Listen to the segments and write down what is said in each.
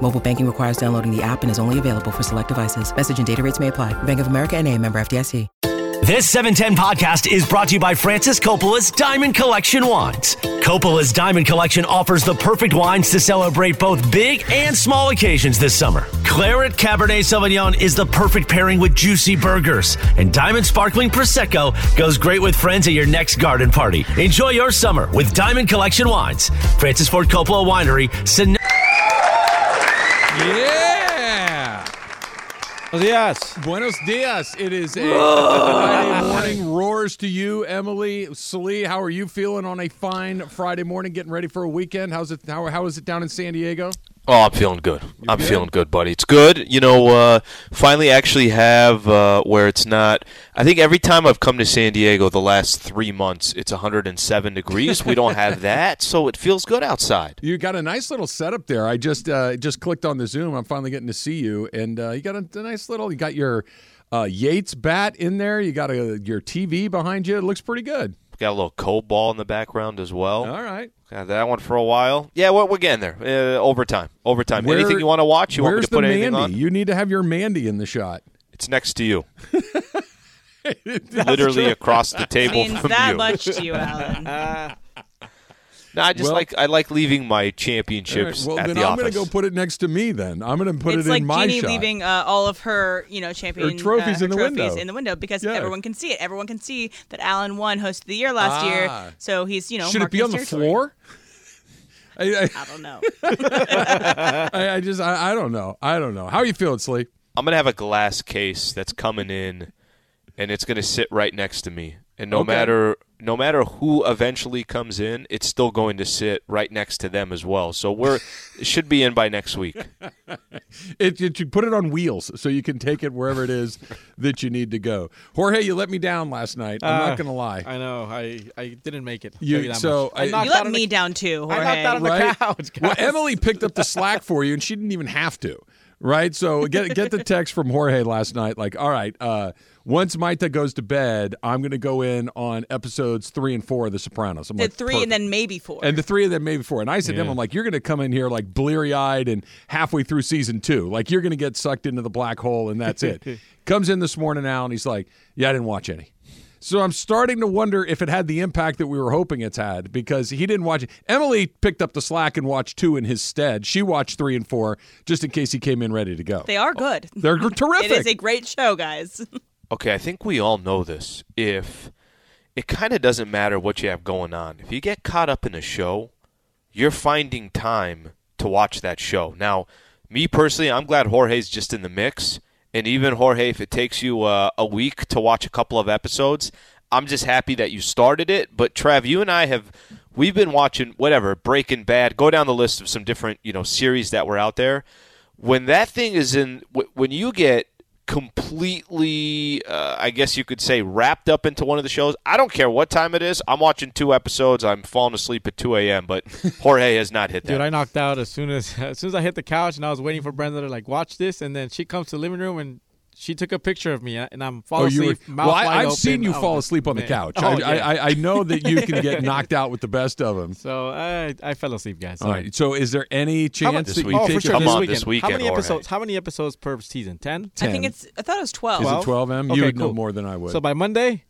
Mobile banking requires downloading the app and is only available for select devices. Message and data rates may apply. Bank of America and a member FDIC. This 710 podcast is brought to you by Francis Coppola's Diamond Collection Wines. Coppola's Diamond Collection offers the perfect wines to celebrate both big and small occasions this summer. Claret Cabernet Sauvignon is the perfect pairing with juicy burgers, and Diamond Sparkling Prosecco goes great with friends at your next garden party. Enjoy your summer with Diamond Collection Wines. Francis Ford Coppola Winery, Yeah. Buenos dias. Buenos dias. It is a Friday morning roars to you, Emily. Salee, how are you feeling on a fine Friday morning, getting ready for a weekend? How's it? How, how is it down in San Diego? Oh, I'm feeling good. I'm good? feeling good, buddy. It's good. You know, uh, finally actually have uh, where it's not. I think every time I've come to San Diego the last three months, it's 107 degrees. We don't have that, so it feels good outside. You got a nice little setup there. I just uh, just clicked on the Zoom. I'm finally getting to see you, and uh, you got a, a nice little. You got your uh, Yates bat in there. You got a, your TV behind you. It looks pretty good. Got a little cold ball in the background as well. All right. Got that one for a while. Yeah, we're, we're getting there. Uh, overtime. Overtime. Where- anything you want to watch? You want me to put the anything Mandy? on? You need to have your Mandy in the shot. It's next to you. Literally across the table means from that you. much to you, Alan. No, I just Well- like I like leaving my All right, championships Well, at then the I'm office. going to go put it next to me. Then I'm going to put it's it like in my Jeannie shot. leaving uh, all of her, you know, champion Her trophies uh, in the trophies window. in the window because Yeah. everyone can see it. Everyone can see that Alan won host of the year last Ah. year. So he's, you know, Should it be on the floor? I, I, I don't know. I, I just I, I don't know. I don't know. How are you feeling, Sli? I'm gonna have a glass case that's coming in, and it's gonna sit right next to me. And no Okay. matter no matter who eventually comes in, it's still going to sit right next to them as well. So we're it should be in by next week. It, it you put it on wheels so you can take it wherever it is that you need to go. Jorge, you let me down last night. I'm Uh, not going to lie. I know. I, I didn't make it. You- that so much. I- You let me the, down too, Jorge. I knocked out on the right? couch. Well. Emily picked up the slack for you, and she didn't even have to. Right, so get get the text from Jorge last night. Like, all right, uh, once Maita goes to bed, I'm going to go in on episodes three and four of The Sopranos. I'm Did like, three perfect. and then maybe four. and the three of them maybe four. And I said to him, I'm like, you're going to come in here like bleary eyed and halfway through season two. Like, you're going to get sucked into the black hole, and that's it. Comes in this morning now, and he's like, yeah, I didn't watch any. So I'm starting to wonder if it had the impact that we were hoping it's had because he didn't watch it. Emily picked up the slack and watched two in his stead. She watched three and four just in case he came in ready to go. they are good. They're terrific. It is a great show, guys. Okay, I think we all know this. If it kind of doesn't matter what you have going on, if you get caught up in a show, you're finding time to watch that show. Now, me personally, I'm glad Jorge's just in the mix. And even Jorge, if it takes you uh, a week to watch a couple of episodes, I'm just happy that you started it. But Trav, you and I have we've been watching whatever Breaking Bad. Go down the list of some different you know series that were out there. When that thing is in, when you get completely, uh, I guess you could say, wrapped up into one of the shows. I don't care what time it is. I'm watching two episodes. I'm falling asleep at 2 a.m. But Jorge has not hit that. Dude, I knocked out as soon as as soon as I hit the couch, and I was waiting for Brenda to like watch this, and then she comes to the living room and she took a picture of me, and I'm Oh, falling you were, asleep. mouth well, I, wide I've open. seen you Oh, fall asleep on the couch. Oh, I, yeah. I, I know that you can get knocked out with the best of them. So I I fell asleep, guys. All Sorry. right. So, is there any How chance much This that week- you oh, take for sure. Come this on weekend. this weekend, How many Jorge. episodes? How many episodes per season? Ten. I think it's. I thought it was twelve. Is it Twelve? 12 M? You Okay, would know more than I would. So by Monday,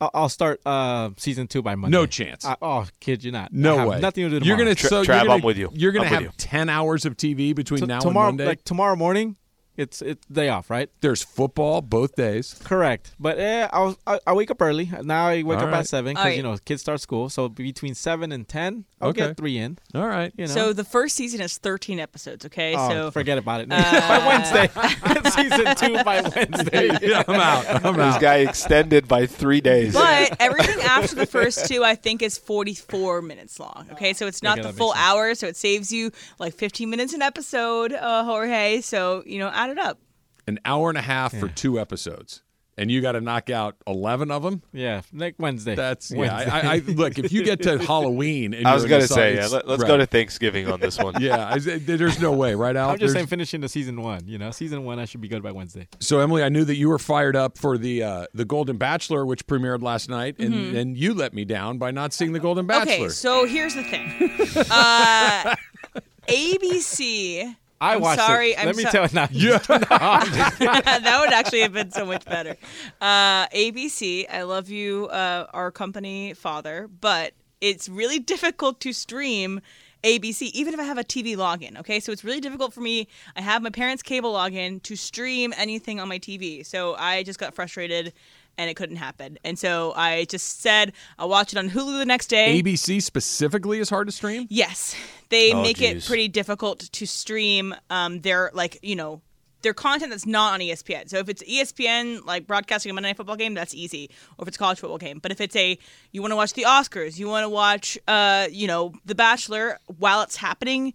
I'll, I'll start uh, season two by Monday. No chance. I, oh, kid, you not. I no have way. Nothing to do You're tomorrow. gonna Tra- so Trav, you're gonna, I'm with you. You're gonna I'm have you. 10 hours of TV between T- now tomorrow, and Monday. like tomorrow morning, it's it's day off, right? There's football both days. Correct. But eh, I, was, I I wake up early. Now I wake All up right. at seven All because right. you know kids start school. So between seven and ten, I'll Okay. get three in. All right. You know. So the first season is thirteen episodes. Okay, oh, so forget about it. uh, by Wednesday, season two by Wednesday. yeah, I'm out. I'm this out. guy extended by three days. But everything after the first two, I think, is 44 minutes long. Okay, so it's not Okay, the that full makes sense. hour, so it saves you like 15 minutes an episode, uh, Jorge. So, you know, add it up. An hour and a half for two episodes. and you got to knock out eleven of them. Yeah, next Wednesday. That's yeah. Wednesday. I, I, I look if you get to Halloween. And I was you're gonna say, yeah, it's- let, us right. go to Thanksgiving on this one. Yeah, I, there's no way, right, Al? I'm just There's- saying, finishing the season one. You know, season one, I should be good by Wednesday. So Emily, I knew that you were fired up for the uh, the Golden Bachelor, which premiered last night, and, and you let me down by not seeing the Golden Bachelor. Mm-hmm. Okay, so here's the thing. uh, ABC. I I'm watched sorry. it. I'm Let me so- tell you now. yeah, that would actually have been so much better. Uh, ABC, I love you, uh, our company father, but it's really difficult to stream ABC, even if I have a TV login. Okay, so it's really difficult for me. I have my parents' cable login to stream anything on my TV. So I just got frustrated. And it couldn't happen. And so I just said, I'll watch it on Hulu the next day. ABC specifically is hard to stream. Yes, they Oh, make it pretty difficult to stream um, their like you know their content that's not on ESPN. So if it's ESPN like broadcasting a Monday Night Football game, that's easy. Or if it's a college football game, but if it's a you want to watch the Oscars, you want to watch uh, you know The Bachelor while it's happening,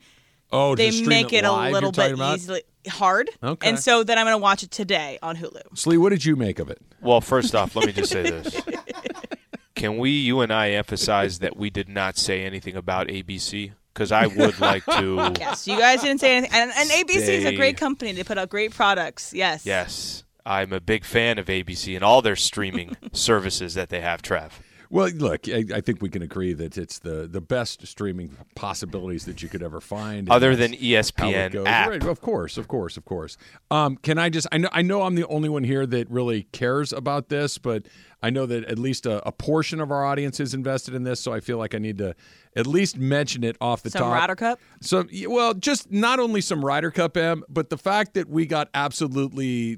Oh, they make it, live, a little bit about? easily hard. Okay. And so then I'm going to watch it today on Hulu. Sli, what did you make of it? Well, first off, let me just say this. Can we, you and I, emphasize that we did not say anything about ABC? Because I would like to. Yes, you guys didn't say anything. And, and ABC is a great company. They put out great products. Yes. Yes, I'm a big fan of ABC and all their streaming services that they have, Trav. Well, look, I, I think we can agree that it's the, the best streaming possibilities that you could ever find. Other than ESPN app. Right, of course, of course, of course. Um, can I just? I know, I know, I'm the only one here that really cares about this, but I know that at least a, a portion of our audience is invested in this, so I feel like I need to at least mention it off the Some top. Ryder Cup. So, well, just not only some Ryder Cup M, but the fact that we got absolutely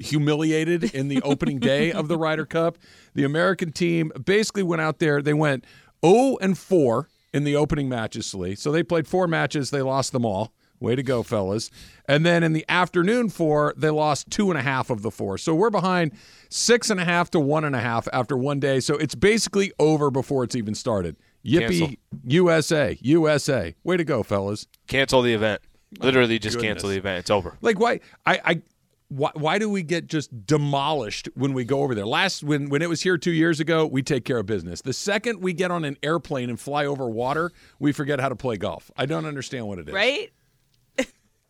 humiliated in the opening day of the Ryder Cup. The American team basically went out there. They went 0 and 4 in the opening matches, Sli. So they played four matches. They lost them all. Way to go, fellas. And then in the afternoon four, they lost two and a half of the four. So we're behind six and a half to one and a half after one day. So it's basically over before it's even started. Yippee, Cancel. USA, USA. Way to go, fellas. Cancel the event. Literally just goodness. cancel the event. It's over. Like why I I why, why do we get just demolished when we go over there? Last when when it was here 2 years ago, we take care of business. The second we get on an airplane and fly over water, we forget how to play golf. I don't understand what it is. Right?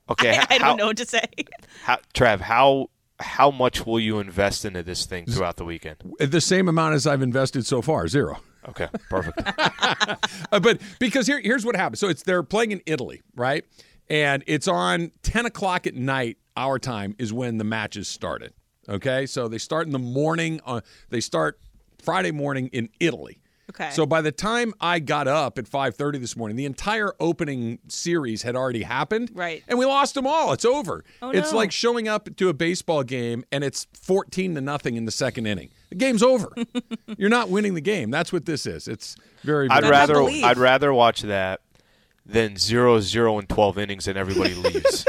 Okay, I, I don't know what to say. How, Trav, how how much will you invest into this thing throughout the weekend? The same amount as I've invested so far, zero. Okay, perfect. Uh, but because here, here's what happened. So it's they're playing in Italy, right? And it's on 10 o'clock at night. Our time is when the matches started. Okay, so they start in the morning. Uh, they start Friday morning in Italy. Okay. So by the time I got up at 5:30 this morning, the entire opening series had already happened. Right. And we lost them all. It's over. Oh, it's no. like showing up to a baseball game and it's 14 to nothing in the second inning. The game's over. You're not winning the game. That's what this is. It's very, very I'd rather. I'd rather watch that than zero zero and twelve innings and everybody leaves.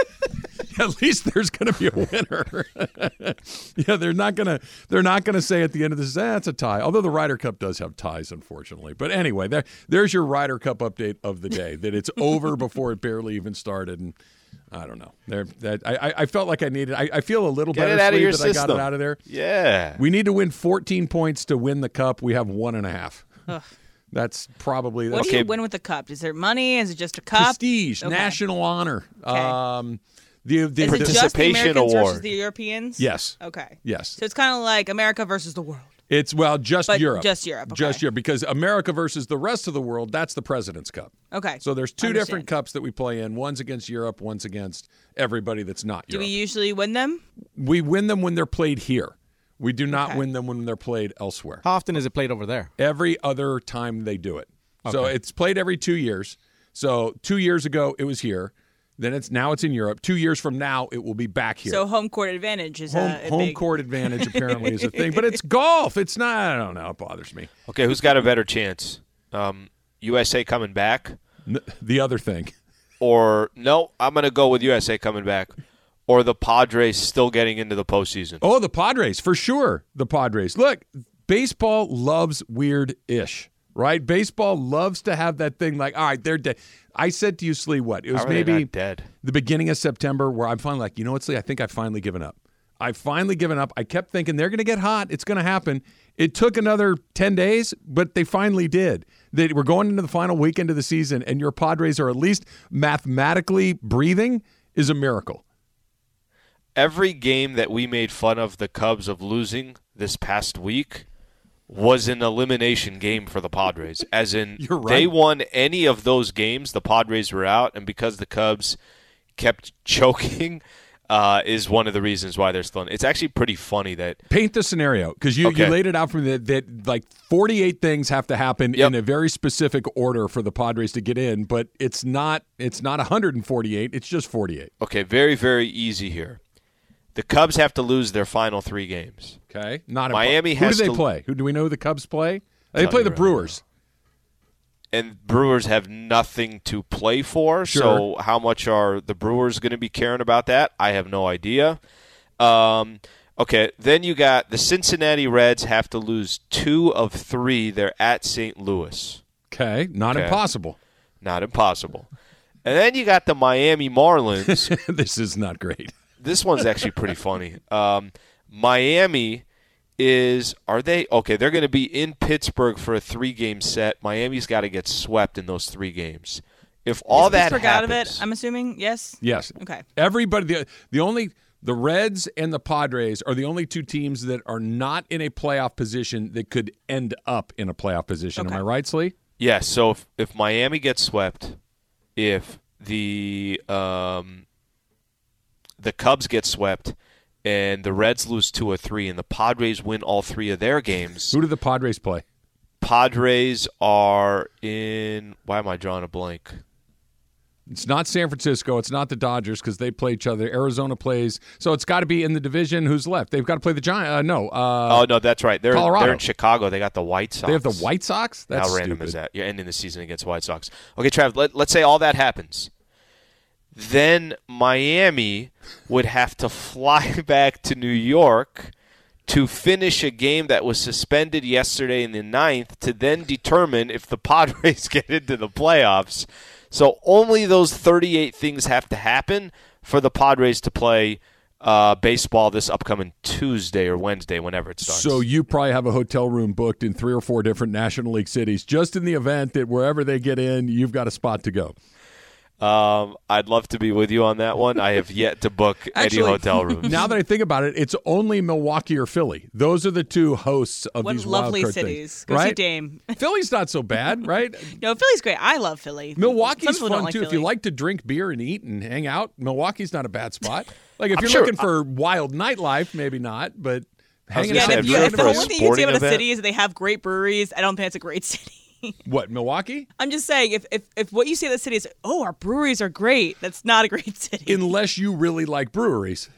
at least there's going to be a winner. yeah, they're not going to they're not going to say at the end of this, eh, it's a tie. Although the Ryder Cup does have ties, unfortunately. But anyway, there, there's your Ryder Cup update of the day. That it's over before it barely even started, and I don't know. There, that I, I- I felt like I needed. I, I feel a little Get better it out of your that I got it out of there. yeah. We need to win 14 points to win the cup. We have one and a half. That's probably the What do you Okay. win with the cup? Is there money? Is it just a cup? prestige, Okay. national honor. Um, the the, Is it just the Participation Americans versus award. the Europeans? yes, Okay. yes. So it's kind of like America versus the world. It's well, just But Europe. just Europe, okay. Just Europe. Because America versus the rest of the world, that's the President's Cup. Okay. So there's two Understand. different cups that we play in. One's against Europe, one's against everybody that's not Do Europe. we usually win them? we win them when they're played here. We do not Okay. win them when they're played elsewhere. How often is it played over there? Every other time they do it. So it's played every two years. So two years ago it was here. Then it's now it's in Europe. Two years from now it will be back here. So home court advantage is home, a, a home big. court advantage apparently is a thing, but it's golf. It's not. I don't know. It bothers me. Okay, who's got a better chance? Um, USA coming back, N- The other thing. or no? I'm going to go with USA coming back, or the Padres still getting into the postseason. Oh, the Padres for sure. The Padres. Look, baseball loves weird ish, right? Baseball loves to have that thing like, all right, they're dead. I said to you, Sli, what? It was How are they maybe dead? the beginning of September where I'm finally like, you know what, Sli? I think I've finally given up. I've finally given up. I kept thinking they're going to get hot. It's going to happen. It took another 10 days, but they finally did. They, we're going into the final weekend of the season, and your Padres are at least mathematically breathing is a miracle. Every game that we made fun of the Cubs of losing this past week was an elimination game for the Padres. As in, right. they won any of those games, the Padres were out, and because the Cubs kept choking, uh, is one of the reasons why they're still in. It's actually pretty funny that Paint the scenario because you, you laid it out for me that, that like 48 things have to happen Yep. in a very specific order for the Padres to get in, but it's not it's not 148. It's just 48. okay, very very easy here. The Cubs have to lose their final three games. Okay, not Miami Who has do they to- play? Who do we know? Who the Cubs play? They play the right Brewers. and Brewers have nothing to play for. Sure. So how much are the Brewers going to be caring about that? I have no idea. Um, okay, then you got the Cincinnati Reds have to lose two of three. They're at St. Louis. Okay, not Okay. impossible. Not impossible. And then you got the Miami Marlins. this is not great. This one's actually pretty funny. Um, Miami is are they okay? They're going to be in Pittsburgh for a three game set. Miami's got to get swept in those three games. If all that Pittsburgh out of happens, it. I'm assuming. Yes. Yes. Okay. Everybody the the only the Reds and the Padres are the only two teams that are not in a playoff position that could end up in a playoff position. Okay. Am I right, Sli? yeah. So if, if Miami gets swept, if the um, the Cubs get swept, and the Reds lose two or three, and the Padres win all three of their games, Who do the Padres play? Padres are in. Why am I drawing a blank? It's not San Francisco. It's not the Dodgers because they play each other. Arizona plays, so it's got to be in the division. Who's left? They've got to play the Giant. Uh, no, uh, oh no, that's right. They're Colorado. they're in Chicago. They got the White Sox. they have the White Sox. That's How random stupid. is that? You're ending the season against White Sox. Okay, Trav. Let, let's say all that happens. Then Miami would have to fly back to New York to finish a game that was suspended yesterday in the ninth to then determine if the Padres get into the playoffs. So only those 38 things have to happen for the Padres to play uh, baseball this upcoming Tuesday or Wednesday, whenever it starts. So you probably have a hotel room booked in three or four different National League cities, just in the event that wherever they get in, you've got a spot to go. Um, I'd love to be with you on that one. I have yet to book Actually- any hotel rooms. Now that I think about it, it's only Milwaukee or Philly. Those are the two hosts of What these lovely wild card cities. things, Go see right? Dame. Philly's not so bad, right? No, Philly's great. I love Philly. Milwaukee's fun like too. If you like to drink beer and eat and hang out, Milwaukee's not a bad spot. Like if I'm you're sure- looking for wild nightlife, maybe not, but hanging gonna Yeah, out say, and and if, you, if the only thing you can say about a city is they have great breweries, I don't think it's a great city. what Milwaukee? I'm just saying, if, if if what you say the city is, oh, our breweries are great, that's not a great city. Unless you really like breweries,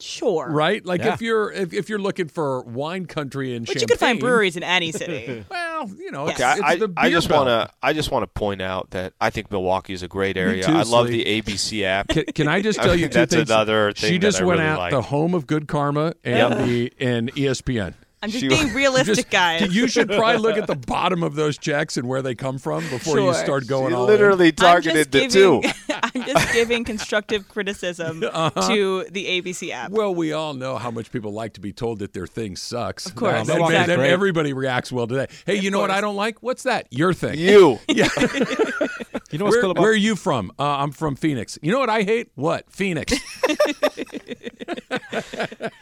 sure. right? Like Yeah. if you're if, if you're looking for wine country and But you could find breweries in any city. Well, you know, it's, Okay, it's I, the I just want to I just want to point out that I think Milwaukee is a great area. too, I love Sli. the ABC app. Can, can I just I tell mean, you two that's things? another she thing that just I went really out like. the home of good karma and the and ESPN. I'm just She- being realistic, Just- guys. You should probably look at the bottom of those checks and where they come from before you start going She all in. literally targeted just the two. I'm just giving constructive criticism Uh-huh. to the ABC app. Well, we all know how much people like to be told that their thing sucks. Of course, then, exactly. then Great. everybody reacts well to that. Hey, you know what. I don't like? What's that? Your thing. You. Yeah. You know what's where, cool about where are you from? Uh, I'm from Phoenix. You know what I hate? What? Phoenix.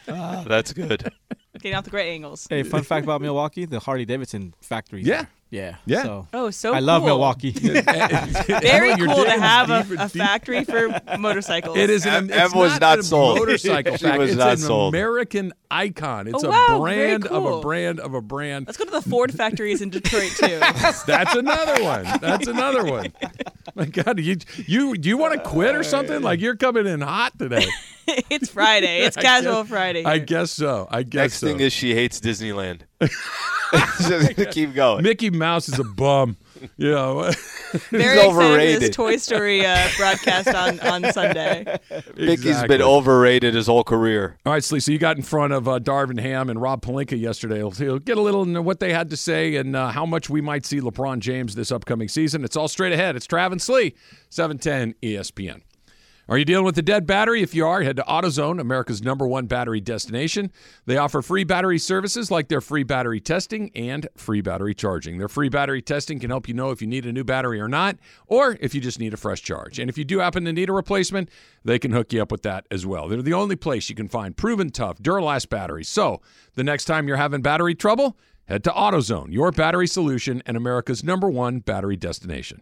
That's good. Getting out the great angles. Hey, fun fact about Milwaukee: the Harley Davidson factory. Yeah. yeah, Yeah. So Oh, so I love cool. Milwaukee. Very you're cool to have a, deep a factory for motorcycles. It is Em- an Em it's was not, not a sold. motorcycle She fact. was it's not an sold. American icon. It's Oh, a wow, very brand of a brand of a brand. Let's go to the Ford factories in Detroit too. That's another one. That's another one. My God, you you do you want to quit or something? Like you're coming in hot today. it's Friday. It's I casual guess- Friday. I guess so. I guess so. Next so. thing is she hates Disneyland. Just keep going. Mickey Mouse is a bum. You know, Very excited for overrated. this Toy Story uh, broadcast on, on Sunday. Mickey's Exactly. been overrated his whole career. All right, Sli. So you got in front of uh, Darvin Ham and Rob Pelinka yesterday. We'll, we'll get a little into what they had to say and uh, how much we might see LeBron James this upcoming season. It's all straight ahead. It's Travis Sli, seven ten ESPN. Are you dealing with a dead battery? If you are, head to AutoZone, America's number one battery destination. They offer free battery services like their free battery testing and free battery charging. Their free battery testing can help you know if you need a new battery or not, or if you just need a fresh charge. And if you do happen to need a replacement, they can hook you up with that as well. They're the only place you can find proven tough, Duralast batteries. So the next time you're having battery trouble, head to AutoZone, your battery solution and America's number one battery destination.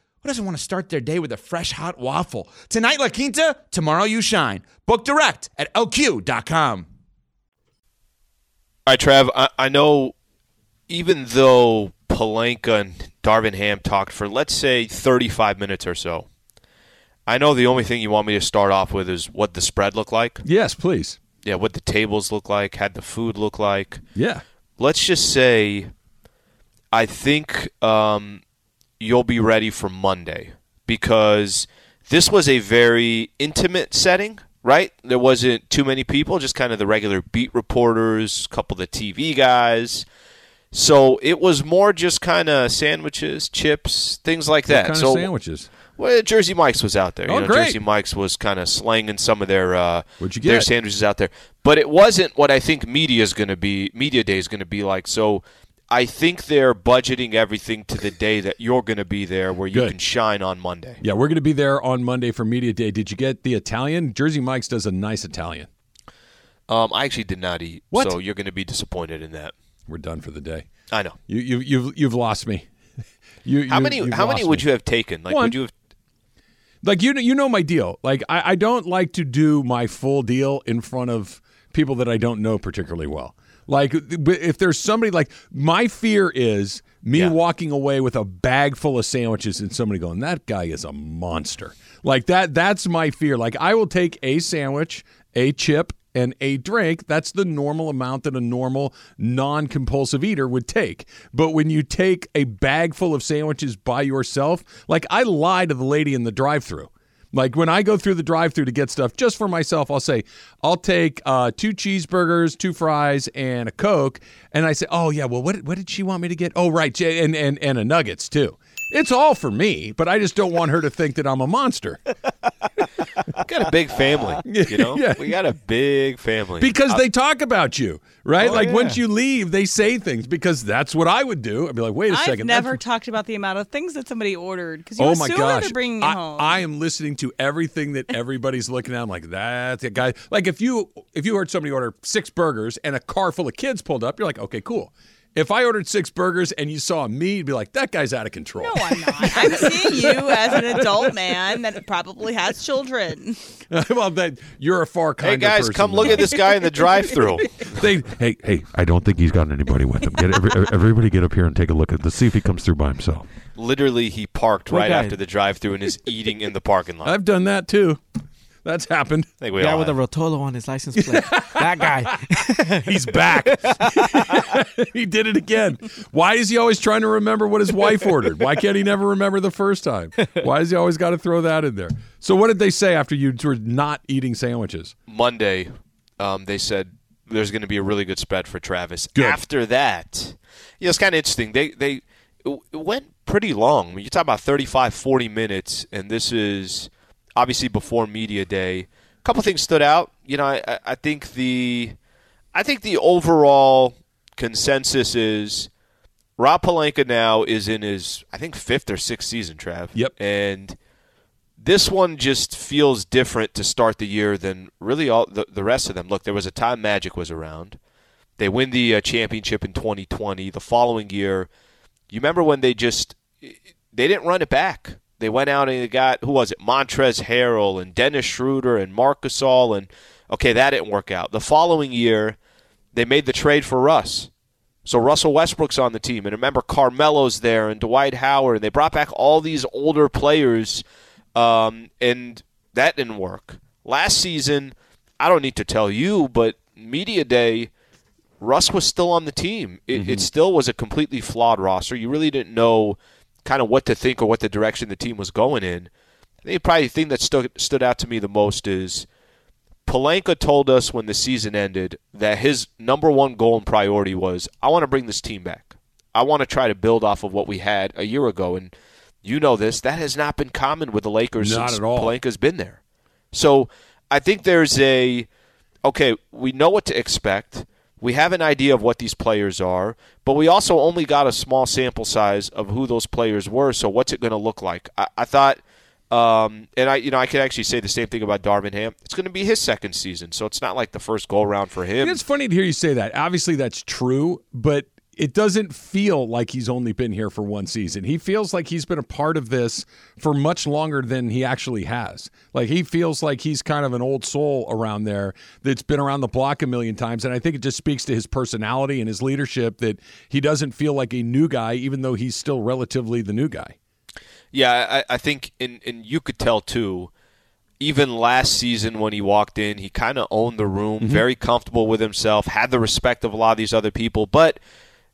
who doesn't want to start their day with a fresh hot waffle? Tonight, La Quinta, tomorrow, you shine. Book direct at lq.com. All right, Trav, I, I know even though Pelinka and Darvin Ham talked for, let's say, 35 minutes or so, I know the only thing you want me to start off with is what the spread looked like. Yes, please. Yeah, what the tables look like, had the food look like. Yeah. Let's just say I think um, you'll be ready for Monday because this was a very intimate setting, right? There wasn't too many people, just kind of the regular beat reporters, a couple of the TV guys. So it was more just kind of sandwiches, chips, things like that. What kind so of sandwiches? well, Jersey Mike's was out there. Oh, you know, great. Jersey Mike's was kind of slanging some of their uh, their sandwiches out there, but it wasn't what I think media is going to be. Media day is going to be like. So I think they're budgeting everything to the day that you're going to be there, where you Good. can shine on Monday. Yeah, we're going to be there on Monday for Media Day. Did you get the Italian? Jersey Mike's does a nice Italian. Um, I actually did not eat, What? so you're going to be disappointed in that. We're done for the day. I know. You, you, you've, you've lost me. You, How you- many? How many would me. you have taken? Like, One. would you have? like you? You know my deal. Like I, I don't like to do my full deal in front of people that I don't know particularly well. Like if there's somebody like my fear is me Yeah. walking away with a bag full of sandwiches and somebody going that guy is a monster. Like that that's my fear. Like I will take a sandwich, a chip and a drink. That's the normal amount that a normal non-compulsive eater would take. But when you take a bag full of sandwiches by yourself, like I lie to the lady in the drive-through. Like when I go through the drive-through to get stuff just for myself, I'll say I'll take uh, two cheeseburgers, two fries, and a coke. And I say, oh yeah, well what what did she want me to get? Oh right, and and and a nuggets too. It's all for me, but I just don't want her to think that I'm a monster We got a big family. You know, Yeah. we got a big family. because uh, they talk about you, right? Oh, like yeah. once you leave, they say things because that's what I would do. I'd be like, wait a I've second, never that's- talked about the amount of things that somebody ordered because you Oh my assume gosh! they're bringing it I, home. I am listening to everything that everybody's looking at. I'm like, that's a guy. Like if you if you heard somebody order six burgers and a car full of kids pulled up, you're like, okay, cool. If I ordered six burgers and you saw me, you'd be like, that guy's out of control. no, I'm not. I'm seeing you as an adult man that probably has children. well, then you're a far country. hey guys, person come than look at this guy in the drive-through. They, hey, hey, I don't think he's got anybody with him. Get every, everybody get up here and take a look at. Let's see if he comes through by himself. Literally, he parked What right guy? after the drive-through and is eating in the parking lot. I've done that too. That's happened. think we guy all with a. Rotolo on his license plate. that guy. He's back. he did it again. Why is he always trying to remember what his wife ordered? Why can't he never remember the first time? Why does he always got to throw that in there? So, what did they say after you were not eating sandwiches? Monday, um, they said there's going to be a really good spread for Travis. Good. After that, yeah, it's kind of interesting. They they it went pretty long. I mean, you talk about 35, 40 minutes, and this is obviously before media day. A couple things stood out. You know, I, I- think the I think the overall consensus is Rob Pelinka now is in his I think fifth or sixth season, Trav. Yep. And this one just feels different to start the year than really all the, the rest of them. Look, there was a time Magic was around. They win the uh, championship in 2020. The following year, you remember when they just they didn't run it back. They went out and they got who was it? Montrezl Harrell and Dennis Schroeder and Marc Gasol and okay, that didn't work out. The following year, they made the trade for Russ. So Russell Westbrook's on the team, and remember Carmelo's there and Dwight Howard, and they brought back all these older players, um, and that didn't work. Last season, I don't need to tell you, but media day, Russ was still on the team. It, mm-hmm. it still was a completely flawed roster. You really didn't know kind of what to think or what the direction the team was going in. I think probably the thing that stood stood out to me the most is Pelinka told us when the season ended that his number one goal and priority was I want to bring this team back. I want to try to build off of what we had a year ago. And you know this, that has not been common with the Lakers not since at all. Pelinka's been there. So I think there's a okay, we know what to expect. We have an idea of what these players are, but we also only got a small sample size of who those players were. So what's it going to look like? I, I thought – um, and I, you know, I could actually say the same thing about Darvin Ham. It's going to be his second season, so it's not like the first go around for him. It's funny to hear you say that. Obviously, that's true, but it doesn't feel like he's only been here for one season. He feels like he's been a part of this for much longer than he actually has. Like he feels like he's kind of an old soul around there that's been around the block a million times. And I think it just speaks to his personality and his leadership that he doesn't feel like a new guy, even though he's still relatively the new guy. Yeah, I, I think, and, and you could tell too, even last season when he walked in, he kind of owned the room, mm-hmm. very comfortable with himself, had the respect of a lot of these other people. But,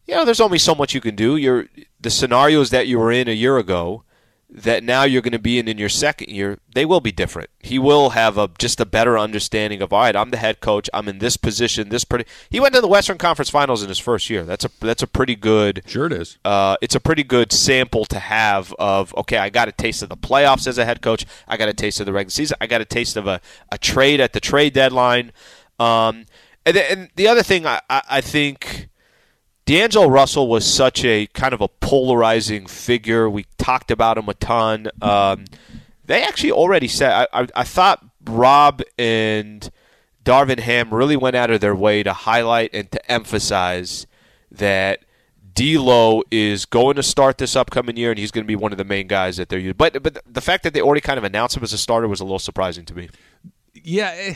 you know, there's only so much you can do. You're, the scenarios that you were in a year ago that now you're going to be in in your second year, they will be different. He will have a just a better understanding of all right. I'm the head coach. I'm in this position. This pretty. He went to the Western Conference Finals in his first year. That's a that's a pretty good. Sure, it is. Uh, it's a pretty good sample to have of okay. I got a taste of the playoffs as a head coach. I got a taste of the regular season. I got a taste of a, a trade at the trade deadline. Um, and, the, and the other thing I, I, I think D'Angelo Russell was such a kind of a polarizing figure. We talked about him a ton. Um, they actually already said, I, I, I, thought Rob and Darvin Ham really went out of their way to highlight and to emphasize that D'Lo is going to start this upcoming year, and he's going to be one of the main guys that they're using. But but the fact that they already kind of announced him as a starter was a little surprising to me. Yeah, eh,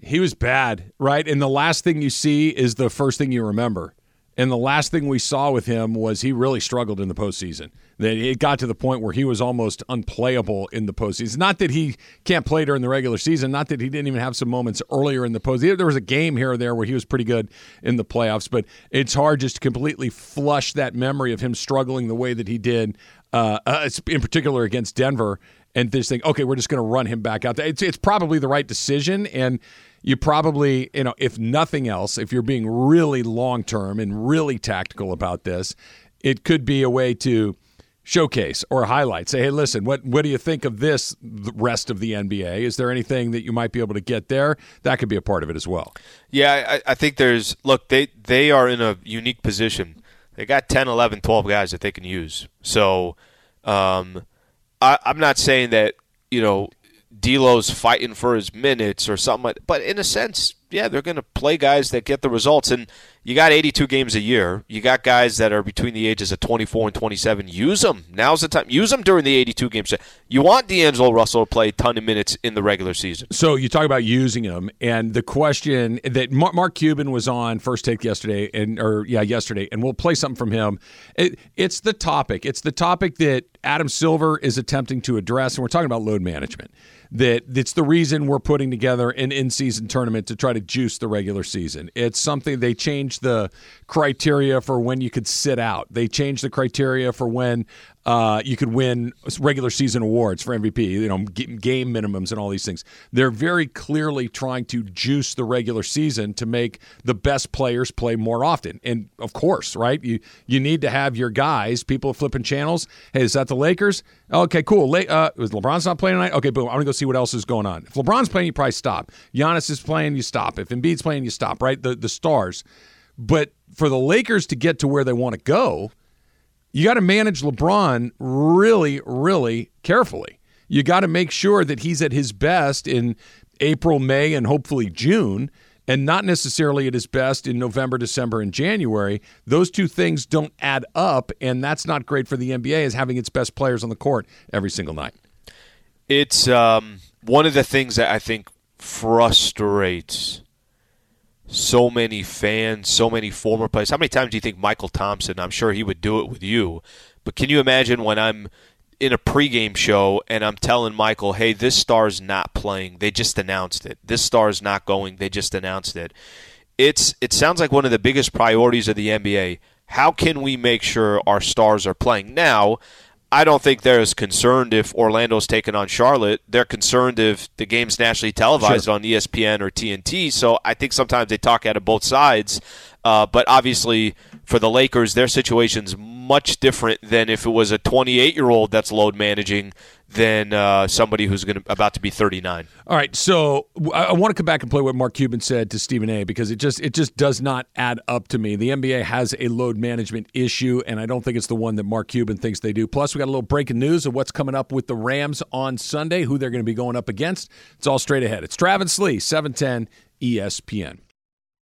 he was bad, right? And the last thing you see is the first thing you remember. And the last thing we saw with him was he really struggled in the postseason. That it got to the point where he was almost unplayable in the postseason. Not that he can't play during the regular season. Not that he didn't even have some moments earlier in the postseason. There was a game here or there where he was pretty good in the playoffs, but it's hard just to completely flush that memory of him struggling the way that he did, uh, uh, in particular against Denver. And this thing, okay, we're just going to run him back out. It's it's probably the right decision, and you probably, you know, if nothing else, if you're being really long term and really tactical about this, it could be a way to showcase or highlight. Say, hey, listen, what what do you think of this the rest of the NBA? Is there anything that you might be able to get there? That could be a part of it as well. Yeah, I, I think there's look, they they are in a unique position. They got 10, 11, 12 guys that they can use. So um, I, I'm not saying that, you know, D'Lo's fighting for his minutes or something like But in a sense, yeah, they're going to play guys that get the results. And you got 82 games a year. You got guys that are between the ages of 24 and 27. Use them. Now's the time. Use them during the 82 games. You want D'Angelo Russell to play a ton of minutes in the regular season. So you talk about using him, and the question that Mark Cuban was on First Take yesterday, and or yeah, yesterday, and we'll play something from him. It, it's the topic. It's the topic that Adam Silver is attempting to address, and we're talking about load management that it's the reason we're putting together an in-season tournament to try to juice the regular season. It's something they changed the criteria for when you could sit out. They changed the criteria for when uh, you could win regular season awards for MVP, you know, game minimums and all these things. They're very clearly trying to juice the regular season to make the best players play more often. And of course, right? You you need to have your guys, people flipping channels. Hey, is that the Lakers? Okay, cool. Le- uh, is LeBron's not playing tonight? Okay, boom. I'm gonna go see what else is going on. If LeBron's playing, you probably stop. Giannis is playing, you stop. If Embiid's playing, you stop. Right? The the stars. But for the Lakers to get to where they want to go, you got to manage LeBron really, really carefully You got to make sure that he's at his best in April, May, and hopefully June, and not necessarily at his best in November, December, and January. Those two things don't add up, and that's not great for the NBA as having its best players on the court every single night. It's um, one of the things that I think frustrates so many fans, so many former players. How many times do you think Mychal Thompson? I'm sure he would do it with you, but can you imagine when I'm in a pregame show and I'm telling Michael, "Hey, this star's not playing. They just announced it. This star's not going. They just announced it." It's it sounds like one of the biggest priorities of the NBA. How can we make sure our stars are playing now? I don't think they're as concerned if Orlando's taking on Charlotte. They're concerned if the game's nationally televised sure. on ESPN or TNT. So I think sometimes they talk out of both sides. Uh, but obviously, for the Lakers, their situation's much different than if it was a 28 year old that's load managing than uh, somebody who's going about to be 39. All right, so I, I, want to come back and play what Mark Cuban said to Stephen A. because it just it just does not add up to me. The NBA has a load management issue, and I don't think it's the one that Mark Cuban thinks they do. Plus, we got a little breaking news of what's coming up with the Rams on Sunday, who they're going to be going up against. It's all straight ahead. It's Travis Lee, 710 ESPN.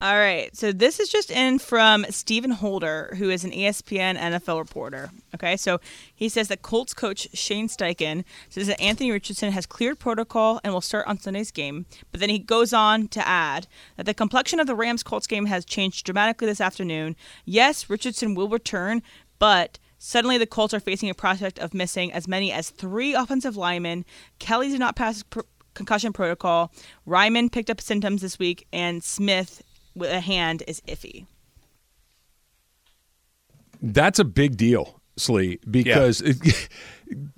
All right. So this is just in from Stephen Holder, who is an ESPN NFL reporter. Okay. So he says that Colts coach Shane Steichen says that Anthony Richardson has cleared protocol and will start on Sunday's game. But then he goes on to add that the complexion of the Rams Colts game has changed dramatically this afternoon. Yes, Richardson will return, but Suddenly, the Colts are facing a prospect of missing as many as three offensive linemen. Kelly did not pass concussion protocol. Raimann picked up symptoms this week, and Smith with a hand is iffy. That's a big deal, Sli, because yeah. it,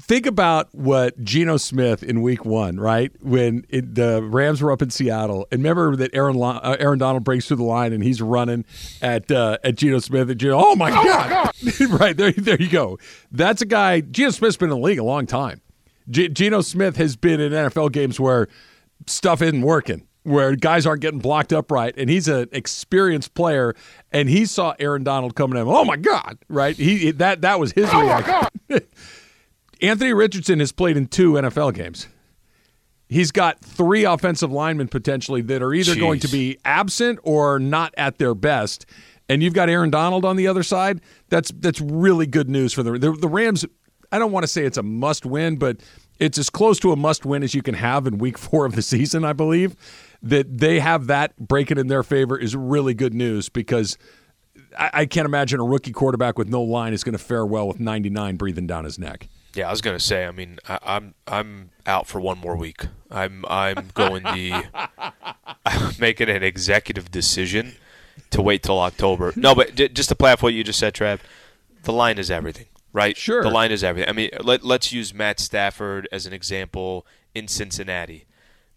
think about what Geno Smith in Week One, right? When it, the Rams were up in Seattle, and remember that Aaron uh, Aaron Donald breaks through the line and he's running at uh, at Geno Smith and Geno. Oh my oh god! My god. right there, there you go. That's a guy. Geno Smith's been in the league a long time. G- Geno Smith has been in NFL games where stuff isn't working where guys aren't getting blocked up right, and he's an experienced player, and he saw Aaron Donald coming at him. Oh my God! Right? He that that was his oh reaction. Anthony Richardson has played in two NFL games. He's got three offensive linemen potentially that are either Jeez. going to be absent or not at their best. And you've got Aaron Donald on the other side. That's that's really good news for the the, the Rams. I don't want to say it's a must win, but it's as close to a must win as you can have in week four of the season, I believe that they have that breaking in their favor is really good news because I, I can't imagine a rookie quarterback with no line is going to fare well with 99 breathing down his neck. Yeah, I was gonna say. I mean, I, I'm I'm out for one more week. I'm I'm going the I'm making an executive decision to wait till October. No, but just to play off what you just said, Trav, the line is everything, right? Sure. The line is everything. I mean, let let's use Matt Stafford as an example in Cincinnati.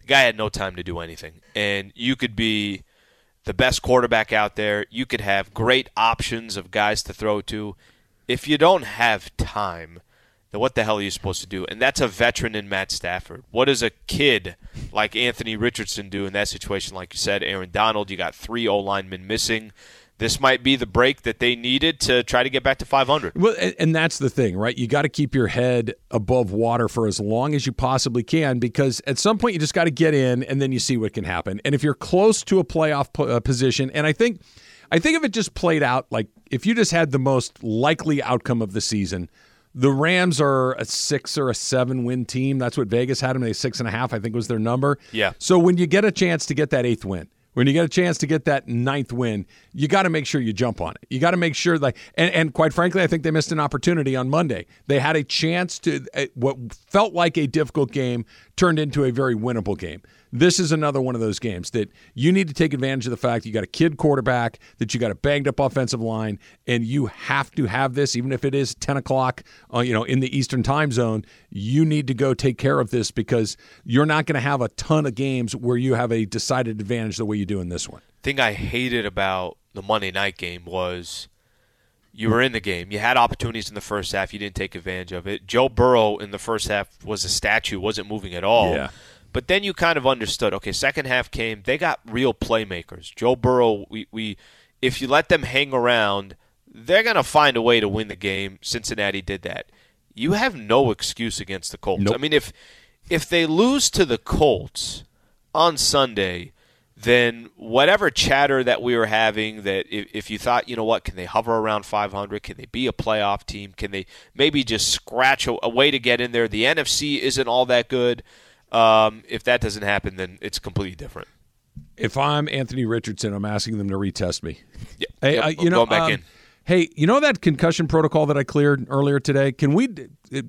The guy had no time to do anything. And you could be the best quarterback out there. You could have great options of guys to throw to. If you don't have time, then what the hell are you supposed to do? And that's a veteran in Matt Stafford. What does a kid like Anthony Richardson do in that situation? Like you said, Aaron Donald, you got three O linemen missing this might be the break that they needed to try to get back to 500. Well, and that's the thing, right? You got to keep your head above water for as long as you possibly can because at some point you just got to get in and then you see what can happen. And if you're close to a playoff uh, position, and I think I think if it just played out like if you just had the most likely outcome of the season, the Rams are a six or a seven win team. That's what Vegas had them. They six and a half, I think was their number. Yeah. So when you get a chance to get that eighth win, when you get a chance to get that ninth win, you got to make sure you jump on it. You got to make sure, like, and, and, quite frankly, I think they missed an opportunity on Monday. They had a chance to uh, what felt like a difficult game turned into a very winnable game this is another one of those games that you need to take advantage of the fact you got a kid quarterback, that you got a banged up offensive line, and you have to have this, even if it is 10 o'clock, uh, you know, in the Eastern time zone. You need to go take care of this because you're not going to have a ton of games where you have a decided advantage the way you do in this one. thing I hated about the Monday night game was you were in the game. You had opportunities in the first half. You didn't take advantage of it. Joe Burrow in the first half was a statue, wasn't moving at all. Yeah. But then you kind of understood. Okay, second half came. They got real playmakers. Joe Burrow. We, we if you let them hang around, they're gonna find a way to win the game. Cincinnati did that. You have no excuse against the Colts. Nope. I mean, if if they lose to the Colts on Sunday, then whatever chatter that we were having that if, if you thought, you know what, can they hover around 500? Can they be a playoff team? Can they maybe just scratch a, a way to get in there? The NFC isn't all that good. Um, if that doesn't happen, then it's completely different. If I'm Anthony Richardson, I'm asking them to retest me. Yeah, Hey, Yep, uh, you know, going back um, in. Hey, you know that concussion protocol that I cleared earlier today? Can we?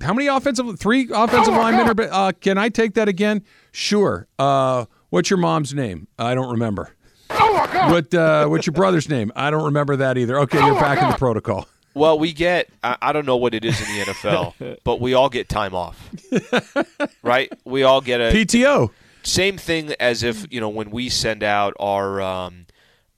How many offensive? Three offensive linemen? Are, uh, can I take that again? Sure. Uh, what's your mom's name? I don't remember. Oh my God. What? Uh, what's your brother's name? I don't remember that either. Okay, you're back in the protocol. Well, we get, I, I don't know what it is in the NFL, but we all get time off. right? We all get a PTO. same thing as if you know when we send out our um,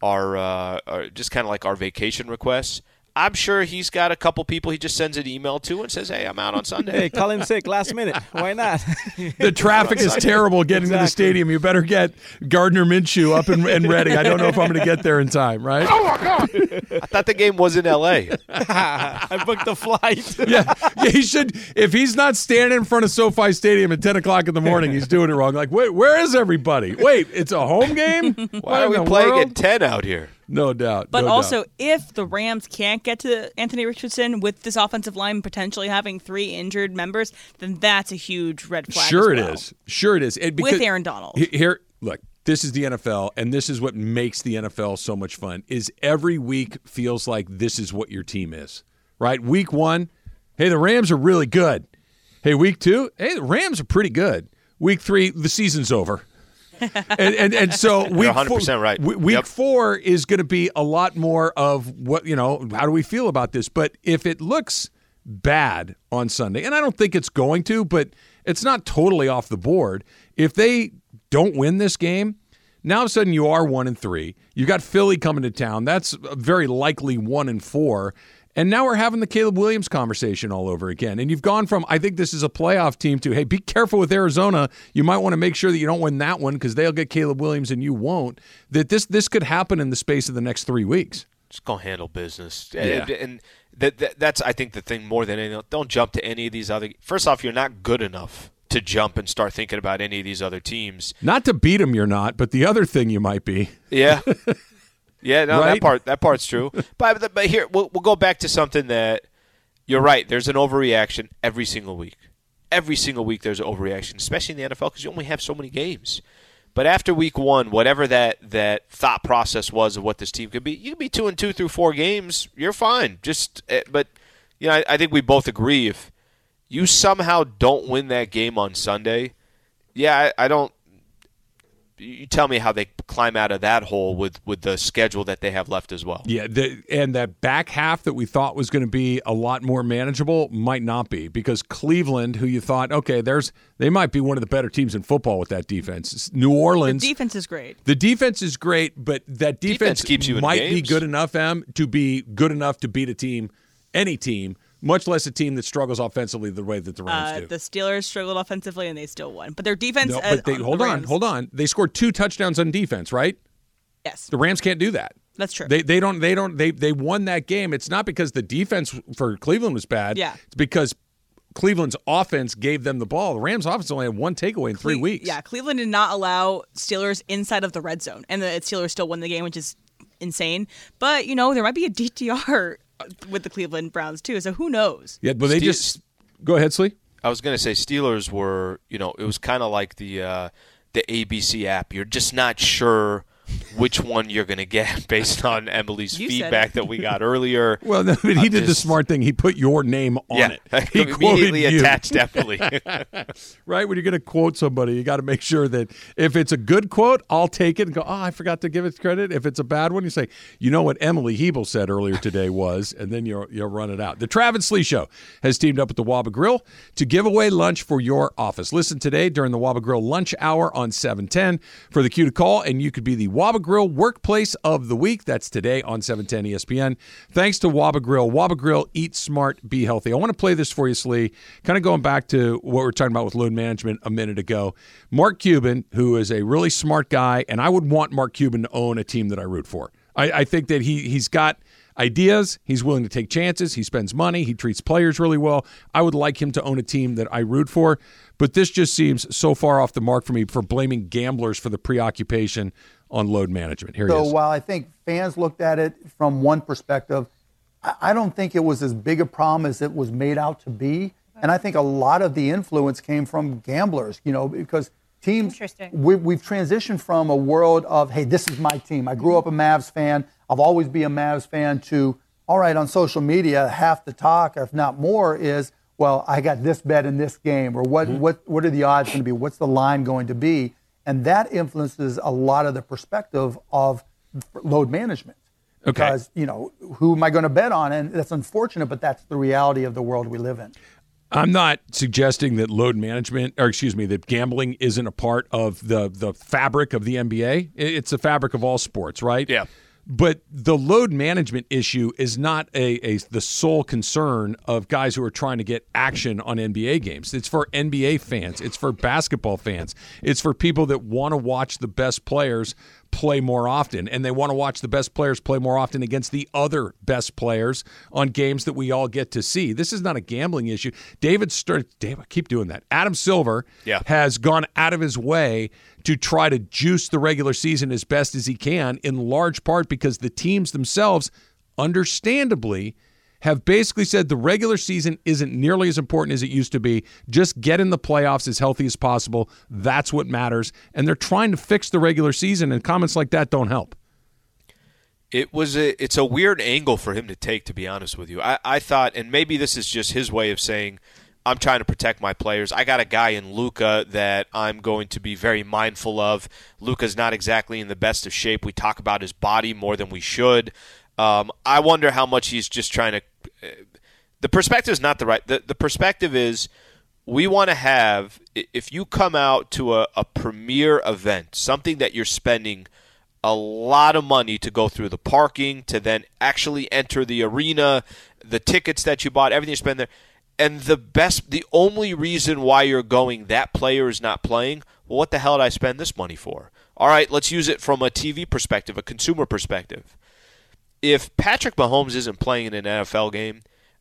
our, uh, our just kind of like our vacation requests. I'm sure he's got a couple people he just sends an email to and says, "Hey, I'm out on Sunday." Hey, call in sick last minute. Why not? The traffic is terrible getting to the stadium. You better get Gardner Minshew up and, and ready. I don't know if I'm going to get there in time. Right? Oh my god! I thought the game was in L.A. I booked the flight. yeah, yeah, he should. If he's not standing in front of SoFi Stadium at ten o'clock in the morning, he's doing it wrong. Like, wait, where is everybody? Wait, it's a home game. Why are we playing at ten out here? No doubt. But no also, doubt. if the Rams can't get to Anthony Richardson with this offensive line potentially having three injured members, then that's a huge red flag. sure well. is. Sure it is. And With Aaron Donald. Here, look. This is the NFL, and this is what makes the NFL so much fun. Is every week feels like this is what your team is, right? Week one, hey, the Rams are really good. Hey, week two, hey, the Rams are pretty good. Week three, the season's over. And, and and so week 100% four, right. Week Yep. four is going to be a lot more of what you know. How do we feel about this? But if it looks bad on Sunday, and I don't think it's going to, but it's not totally off the board. If they don't win this game, now all of a sudden you are one and three. You've got Philly coming to town. That's very likely one and four. And now we're having the Caleb Williams conversation all over again. And you've gone from, I think this is a playoff team, to, hey, be careful with Arizona. You might want to make sure that you don't win that one because they'll get Caleb Williams and you won't. That this this could happen in the space of the next three weeks. Just go handle business. Yeah. And, and that, that that's I think the thing more than anything. Don't jump to any of these other. First off, you're not good enough to jump and start thinking about any of these other teams. Not to beat them, you're not, but the other thing you might be. Yeah. Yeah, no, Right? that part that part's true. But but here we'll, we'll go back to something that you're right. There's an overreaction every single week. Every single week there's an overreaction, especially in the NFL because you only have so many games. But after week one, whatever that that thought process was of what this team could be, you can be two and two through four games. You're fine. Just eh, but you know I, I think we both agree if you somehow don't win that game on Sunday, yeah, I, I don't. You tell me how they climb out of that hole with with the schedule that they have left as well. Yeah, the, and that back half that we thought was going to be a lot more manageable might not be because Cleveland, who you thought, okay, there's they might be one of the better teams in football with that defense. New The Orleans, defense is great. the defense is great, but that defense, Defense keeps you in might be good enough, M, to be good enough to beat a team, any team, much less a team that struggles offensively the way that the Rams Uh, do. the Steelers struggled offensively and they still won, but their defense. No, uh, but they, the hold on, Rams- hold on. They scored two touchdowns on defense, right? Yes, The Rams can't do that. that's true. They they don't they don't they they won that game. It's not because the defense for Cleveland was bad. Yeah. It's because Cleveland's offense gave them the ball. The Rams offense only had one takeaway in three Cle- weeks. Yeah, Cleveland did not allow Steelers inside of the red zone, and the Steelers still won the game, which is insane. But you know, there might be a DTR with the Cleveland Browns too. So who knows? Yeah, but they Ste- just go ahead, Sli. I was going to say Steelers were, you know, it was kind of like the uh, the ABC app. You're just not sure which one you're going to get based on Emily's You feedback that we got earlier. Well, no, but he I'm did the smart thing. He put your name on yeah, it. He immediately quoted you. attached Emily. right? When you're going to quote somebody, you got to make sure that if it's a good quote, I'll take it and go, oh, I forgot to give it credit. If it's a bad one, you say, you know what Emily Hebel said earlier today was, and then you'll, you'll run it out. The Travis Sli Show has teamed up with the Waba Grill to give away lunch for your office. Listen today during the Waba Grill lunch hour on 710 for the cue to call, and you could be the Waba Grill Workplace of the Week. That's today on 710 ESPN. Thanks to Waba Grill. Waba Grill, eat smart, be healthy. I want to play this for you, Sli. Kind of going back to what we are talking about with load management a minute ago. Mark Cuban, who is a really smart guy, and I would want Mark Cuban to own a team that I root for. I, I think that he he's got ideas. He's willing to take chances. He spends money. He treats players really well. I would like him to own a team that I root for. But this just seems so far off the mark for me for blaming gamblers for the preoccupation on load management. Here he So is. while I think fans looked at it from one perspective, I I don't think it was as big a problem as it was made out to be. And I think a lot of the influence came from gamblers, you know, because teams, Interesting. we, we've transitioned from a world of, hey, this is my team. I grew up a Mavs fan. I'll always be a Mavs fan to, all right, on social media, half the talk, if not more, is, well, I got this bet in this game, or what, mm-hmm. what, what are the odds going to be? What's the line going to be? And that influences a lot of the perspective of load management. Okay. Because, you know, who am I going to bet on? And that's unfortunate, but that's the reality of the world we live in. I'm not suggesting that load management, or excuse me, that gambling isn't a part of the the fabric of the NBA. It's the fabric of all sports, right? Yeah. But the load management issue is not a, a the sole concern of guys who are trying to get action on NBA games. It's for NBA fans. It's for basketball fans. It's for people that want to watch the best players play more often, and they want to watch the best players play more often against the other best players on games that we all get to see. This is not a gambling issue. David Stern, damn, I keep doing that. Adam Silver Yeah. has gone out of his way to try to juice the regular season as best as he can, in large part because the teams themselves, understandably, have basically said the regular season isn't nearly as important as it used to be. Just get in the playoffs as healthy as possible. That's what matters. And they're trying to fix the regular season, and comments like that don't help. It was a it's a weird angle for him to take, to be honest with you. I, I thought, and maybe this is just his way of saying, I'm trying to protect my players. I got a guy in Luka that I'm going to be very mindful of. Luka's not exactly in the best of shape. We talk about his body more than we should. Um, I wonder how much he's just trying to. The perspective is not the right. The, the perspective is we want to have if you come out to a, a premier event, something that you're spending a lot of money to go through the parking, to then actually enter the arena, the tickets that you bought, everything you spend there. And the best, the only reason why you're going, that player is not playing. Well, what the hell did I spend this money for? All right, let's use it from a TV perspective, a consumer perspective. If Patrick Mahomes isn't playing in an NFL game,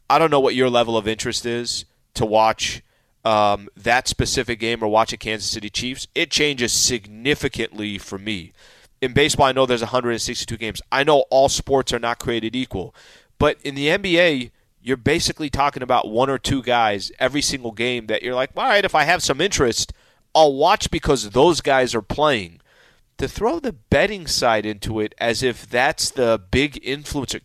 I don't know what your level of interest is to watch um, that specific game or watch a Kansas City Chiefs. It changes significantly for me. In baseball, I know there's 162 games. I know all sports are not created equal. But in the NBA, you're basically talking about one or two guys every single game that you're like, all right, if I have some interest, I'll watch because those guys are playing. To throw the betting side into it as if that's the big influencer,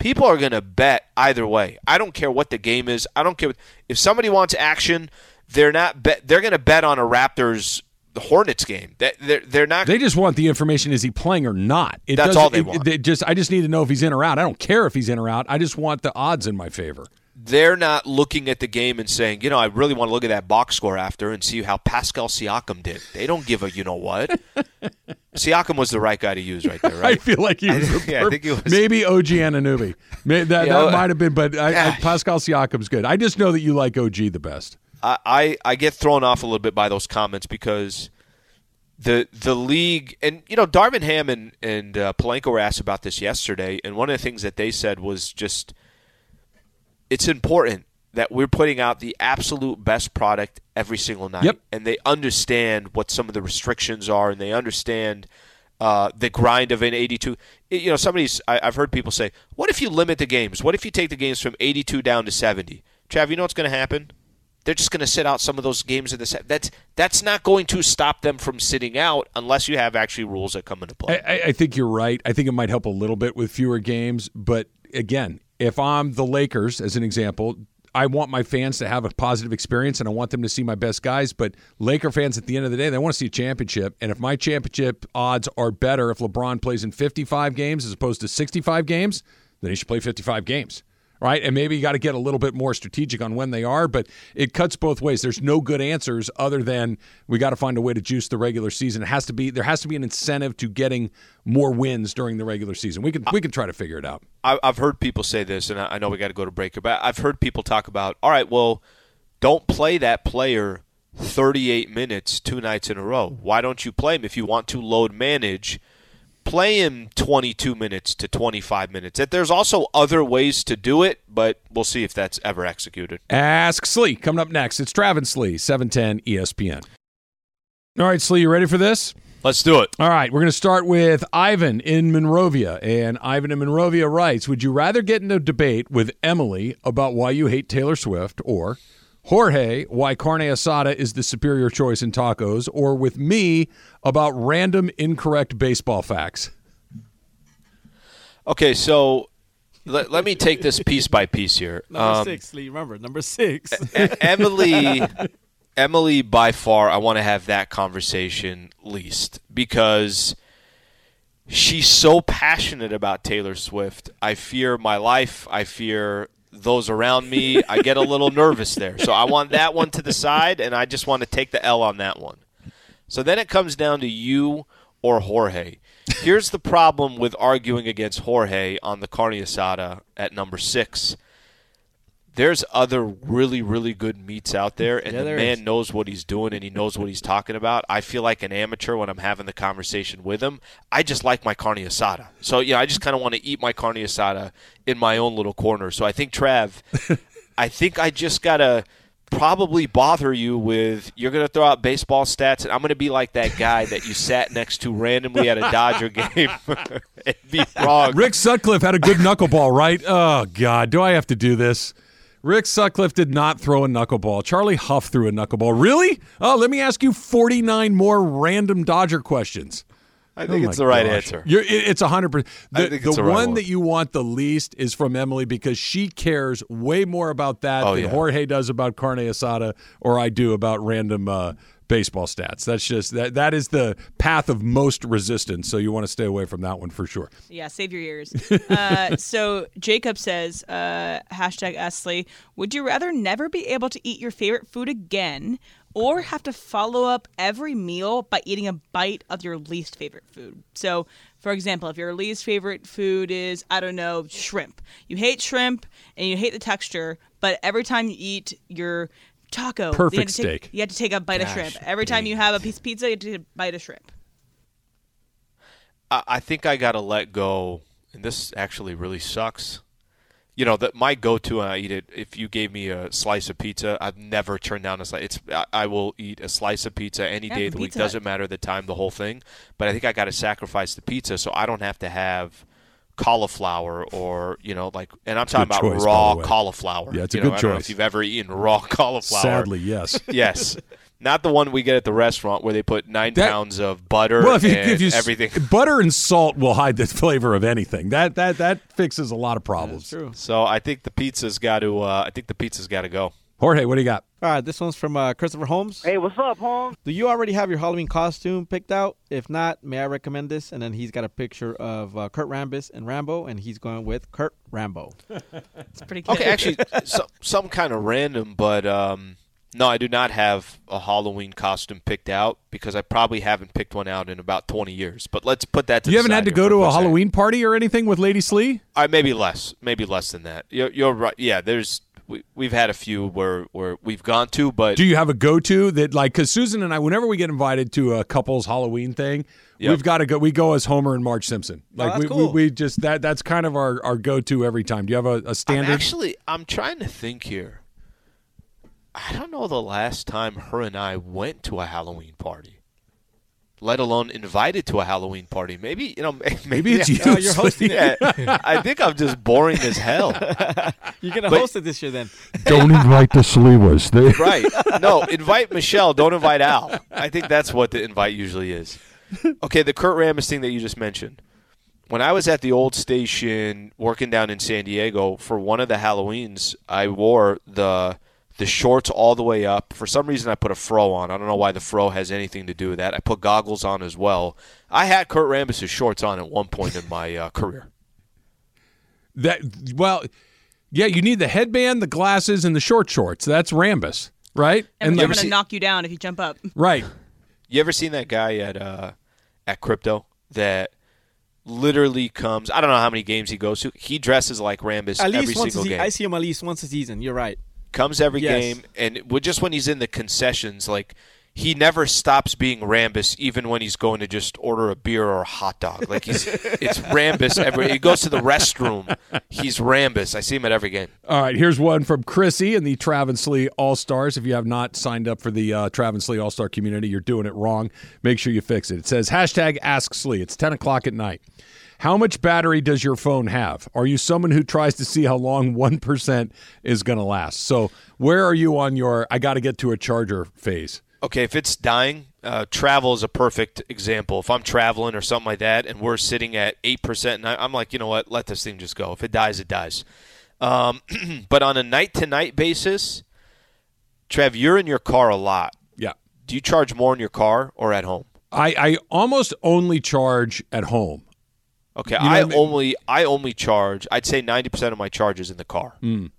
people are going to bet either way. I don't care what the game is. I don't care what, if somebody wants action. They're not bet. They're going to bet on a Raptors the Hornets game. That they're they're not. They just want the information: is he playing or not? It That's all they it- want. They just, I just need to know if he's in or out. I don't care if he's in or out. I just want the odds in my favor. They're not looking at the game and saying, you know, I really want to look at that box score after and see how Pascal Siakam did. They don't give a you know what. Siakam was the right guy to use right there, I feel like he was. a yeah, I think he was. Maybe OG Anunoby. May, that that uh, might have been, but I, I. Pascal Siakam's good. I just know that you like OG the best. I, I, I get thrown off a little bit by those comments because the the league and you know Darvin Ham and and uh, Pelinka were asked about this yesterday, and one of the things that they said was just it's important that we're putting out the absolute best product every single night, Yep. and they understand what some of the restrictions are, and they understand uh, the grind of an 82. You know, somebody's. I, I've heard people say, "What if you limit the games? What if you take the games from 82 down to 70?" Trav, you know what's going to happen? They're just going to sit out some of those games in the set. That's that's not going to stop them from sitting out unless you have actually rules that come into play. I, I think you're right. I think it might help a little bit with fewer games, but again, if I'm the Lakers, as an example, I want my fans to have a positive experience and I want them to see my best guys. But Laker fans, at the end of the day, they want to see a championship. And if my championship odds are better if LeBron plays in 55 games as opposed to 65 games, then he should play 55 games right? And maybe you got to get a little bit more strategic on when they are, but it cuts both ways. There's no good answers other than we got to find a way to juice the regular season. It has to be there has to be an incentive to getting more wins during the regular season. We can we can try to figure it out. I've heard people say this, and I know we got to go to break, but I've heard people talk about, all right, well, don't play that player 38 minutes two nights in a row. Why don't you play him if you want to load manage? Play him 22 minutes to 25 minutes. That there's also other ways to do it, but we'll see if that's ever executed. Ask Sli coming up next. It's Travis Sli, 710 ESPN. All right, Sli, you ready for this? Let's do it. All right, we're going to start with Ivan in Monrovia. And Ivan in Monrovia writes Would you rather get in a debate with Emily about why you hate Taylor Swift or Jorge, why carne asada is the superior choice in tacos, or with me about random incorrect baseball facts. Okay, so let, let me take this piece by piece here. Number um, six, Lee. Remember, number six. Emily, Emily, by far, I want to have that conversation least because she's so passionate about Taylor Swift. I fear my life. I fear those around me, I get a little nervous there. So I want that one to the side, and I just want to take the L on that one. So then it comes down to you or Jorge. Here's the problem with arguing against Jorge on the carne asada at number six there's other really really good meats out there and yeah, the man is. knows what he's doing and he knows what he's talking about. I feel like an amateur when i'm having the conversation with him. I just like my carne asada. So yeah i just kind of want to eat my carne asada in my own little corner. So i think trav i think i just gotta probably bother you with you're going to throw out baseball stats and i'm going to be like that guy that you sat next to randomly at a dodger game and be wrong. Rick sutcliffe had a good knuckleball right? Oh god do i have to do this Rick Sutcliffe did not throw a knuckleball. Charlie Hough threw a knuckleball. Really? Oh, let me ask you 49 more random Dodger questions. I think oh it's the right gosh. answer. You're, it's 100%. The, the, the right one, one, that you want the least is from Emily because she cares way more about that oh, than yeah. Jorge does about carne asada or I do about random uh, baseball stats. That's just that that is the path of most resistance. So you want to stay away from that one for sure. Yeah, save your ears. uh, so Jacob says, uh, hashtag Esley, would you rather never be able to eat your favorite food again or have to follow up every meal by eating a bite of your least favorite food? So for example, if your least favorite food is, I don't know, shrimp, you hate shrimp and you hate the texture, but every time you eat your taco. Perfect you steak. Take, you have to take a bite Gosh, of shrimp. Every time you have a piece of pizza, you have to take a bite of shrimp. I, I think I got to let go, and this actually really sucks. You know, that my go-to when I eat it. If you gave me a slice of pizza, I've never turned down a slice. It's I, I will eat a slice of pizza any yeah, day of the week. Doesn't matter the time, the whole thing. But I think I got to sacrifice the pizza so I don't have to have cauliflower or you know like and I'm talking about choice, raw cauliflower. Yeah, it's a you good know, choice. if you've ever eaten raw cauliflower. Sadly, yes. yes. Not the one we get at the restaurant where they put nine that, pounds of butter well, if you, if you, everything. Butter and salt will hide the flavor of anything. That that that fixes a lot of problems. true. So I think the pizza's got to. Uh, I think the pizza's got to go. Jorge, what do you got? All right, this one's from uh, Christopher Holmes. Hey, what's up, Holmes? Do you already have your Halloween costume picked out? If not, may I recommend this? And then he's got a picture of uh, Kurt Rambis and Rambo, and he's going with Kurt Rambo. it's pretty good. Okay, actually, so, some kind of random, but um, no, I do not have a Halloween costume picked out because I probably haven't picked one out in about 20 years. But let's put that to You haven't had to go to a Halloween party or anything with Lady Sli? I maybe less, maybe less than that. You're, you're right. Yeah, there's we, we've had a few where where we've gone to, but do you have a go to that like because Susan and I, whenever we get invited to a couple's Halloween thing, yep. we've got to go. We go as Homer and Marge Simpson. Oh, like oh, we, cool. we, we just that that's kind of our our go to every time. Do you have a, a standard? I'm actually, I'm trying to think here. I don't know the last time her and I went to a Halloween party. Let alone invited to a Halloween party. Maybe you know, maybe, Maybe it's you. Oh, you're hosting Yeah, I think I'm just boring as hell. You're gonna But- host it this year then. Don't invite the Sliwas. They- Right? No, invite Michelle. Don't invite Al. I think that's what the invite usually is. Okay, the Kurt Rambis thing that you just mentioned. When I was at the old station working down in San Diego for one of the Halloweens, I wore the the shorts all the way up. For some reason, I put a fro on. I don't know why the fro has anything to do with that. I put goggles on as well. I had Kurt Rambis' shorts on at one point in my uh, career. That well, yeah, you need the headband, the glasses, and the short shorts. That's Rambis, right? And, like- I'm gonna knock you down if you jump up. right. You ever seen that guy at uh, at crypto that literally comes? I don't know how many games he goes to. He dresses like Rambis At every least once a single game. I see him at least once a season. You're right. Comes every Yes. game, and just when he's in the concessions, like he never stops being Rambis, even when he's going to just order a beer or a hot dog. Like he's it's Rambis. Every he goes to the restroom, he's Rambis. I see him at every game. All right, here's one from Chrissy and the Travis Sli All Stars. If you have not signed up for the uh, Travis Sli All Star community, you're doing it wrong. Make sure you fix it. It says hashtag Ask Sli. It's 10 o'clock at night. How much battery does your phone have? Are you someone who tries to see how long 1% is going to last? So, where are you on your I got to get to a charger phase? Okay, if it's dying, uh, travel is a perfect example. If I'm traveling or something like that, and we're sitting at eight percent, and I, I'm like, you know what, let this thing just go. If it dies, it dies. Um, but on a night to night basis, Trev, you're in your car a lot. Yeah. Do you charge more in your car or at home? I, I almost only charge at home. Okay, You know I I mean? only I only charge. I'd say ninety percent of my charge is in the car. Mm.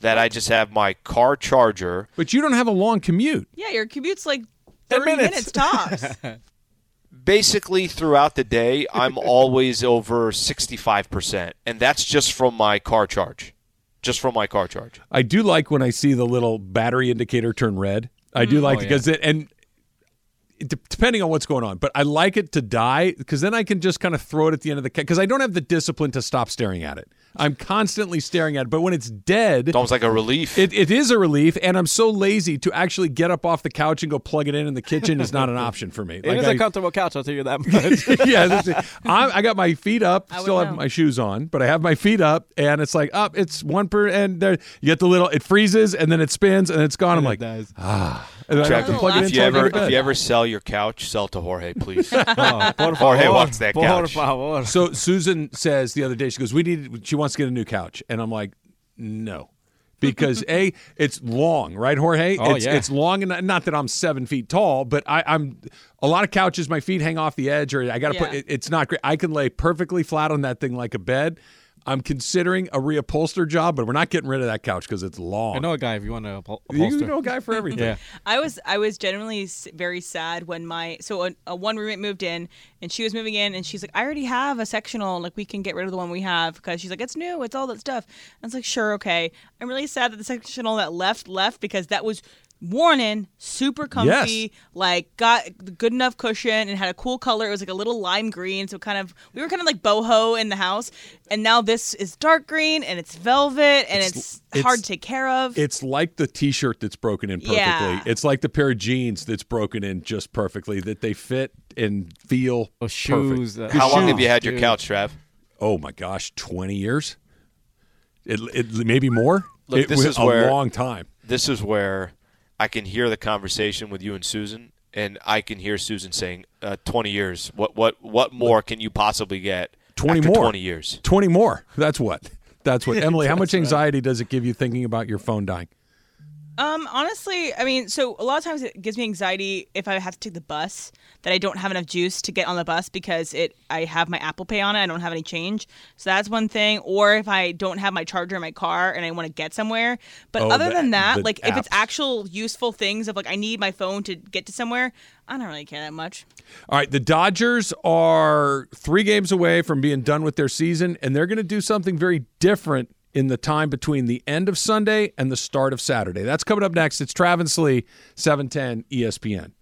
That I just have my car charger. But you don't have a long commute. Yeah, your commute's like 30 minutes. minutes, tops. Basically, throughout the day, I'm always over sixty-five percent, and that's just from my car charge. Just from my car charge. I do like when I see the little battery indicator turn red. I do like Oh, it yeah. because it and it, depending on what's going on, but I like it to die because then I can just kind of throw it at the end of the cat because I don't have the discipline to stop staring at it. I'm constantly staring at it, but when it's dead, It's almost like a relief. it, it is a relief, and I'm so lazy to actually get up off the couch and go plug it in in the kitchen is not an option for me. It is I- a comfortable couch. I'll tell you that much. yeah, that's it. I'm, I got my feet up. I Still have know. my shoes on, but I have my feet up, and it's like up. it's one per, and there you get the little. It freezes, and then it spins, and it's gone. I'm like, Guys. ah. And then I Trev, have to plug it if you till I go ever if you ever sell your couch, sell to Jorge, please. Oh, Jorge wants that Por couch. favor. So Susan says the other day, she goes, "We need." She wants to get a new couch, and I'm like, "No," because a it's long, right, Jorge? Oh, it's, yeah. it's long, and not that I'm seven feet tall, but I, I'm a lot of couches. My feet hang off the edge, or I got to put. It, it's not great. I can lay perfectly flat on that thing like a bed. I'm considering a reupholster job, but we're not getting rid of that couch because it's long. I know a guy if you want to upholster. you know a guy for everything. Yeah. I was I was genuinely very sad when my so a, a one roommate moved in and she was moving in and she's like I already have a sectional like we can get rid of the one we have because she's like it's new it's all that stuff. And I was like sure okay. I'm really sad that the sectional that left left because that was worn in, super comfy, Yes. like got good enough cushion and had a cool color. It was like a little lime green, so kind of we were kind of like boho in the house. And now this is dark green and it's velvet and it's, it's- hard to take care of. It's like the T-shirt that's broken in perfectly. Yeah. It's like the pair of jeans that's broken in just perfectly. That they fit and feel Those shoes, perfect. How long have you had your couch, Trev? Oh my gosh, twenty years? It, it maybe more. Look, it this was is a where- long time. This is where I can hear the conversation with you and Susan, and I can hear Susan saying, uh, "20 years. What what what more can you possibly get? 20 after more. 20 years." Twenty more. That's what. That's what. Emily, how much anxiety does it give you thinking about your phone dying? Um, honestly, I mean, so a lot of times it gives me anxiety if I have to take the bus that I don't have enough juice to get on the bus because it I have my Apple Pay on it. I don't have any change, so that's one thing. Or if I don't have my charger in my car and I want to get somewhere. But Oh, other the- than that, like if it's actual useful things of like I need my phone to get to somewhere, I don't really care that much. All right, the Dodgers are three games away from being done with their season, and they're going to do something very different in the time between the end of Sunday and the start of Saturday. That's coming up next. It's Travis Sli, 710 ESPN.